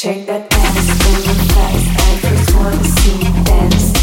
Shake that ass in your face, first wanna see you dance.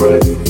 friend.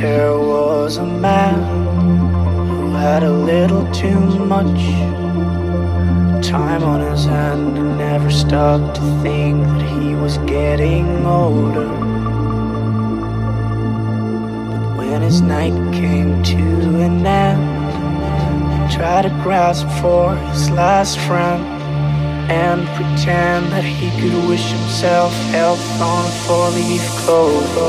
There was a man who had a little too much time on his hand and never stopped to think that he was getting older. But when his night came to an end, he tried to grasp for his last friend and pretend that he could wish himself health on a four-leaf clover.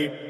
it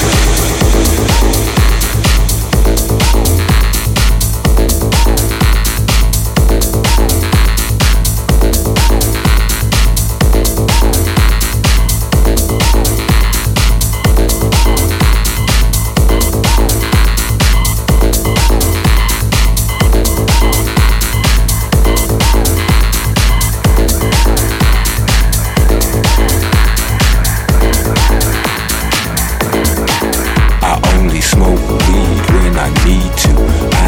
only smoke weed when I need to.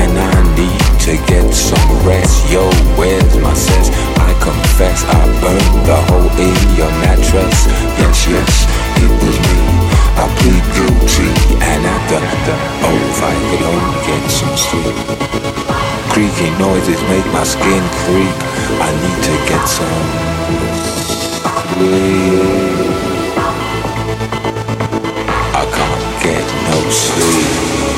And I need to get some rest. Yo, where's my sense? I confess I burned the hole in your mattress. Yes, yes, it was me. I plead guilty And after, oh, if I could only get some sleep. Creaky noises make my skin creep. I need to get some sleep. I can't get sleep.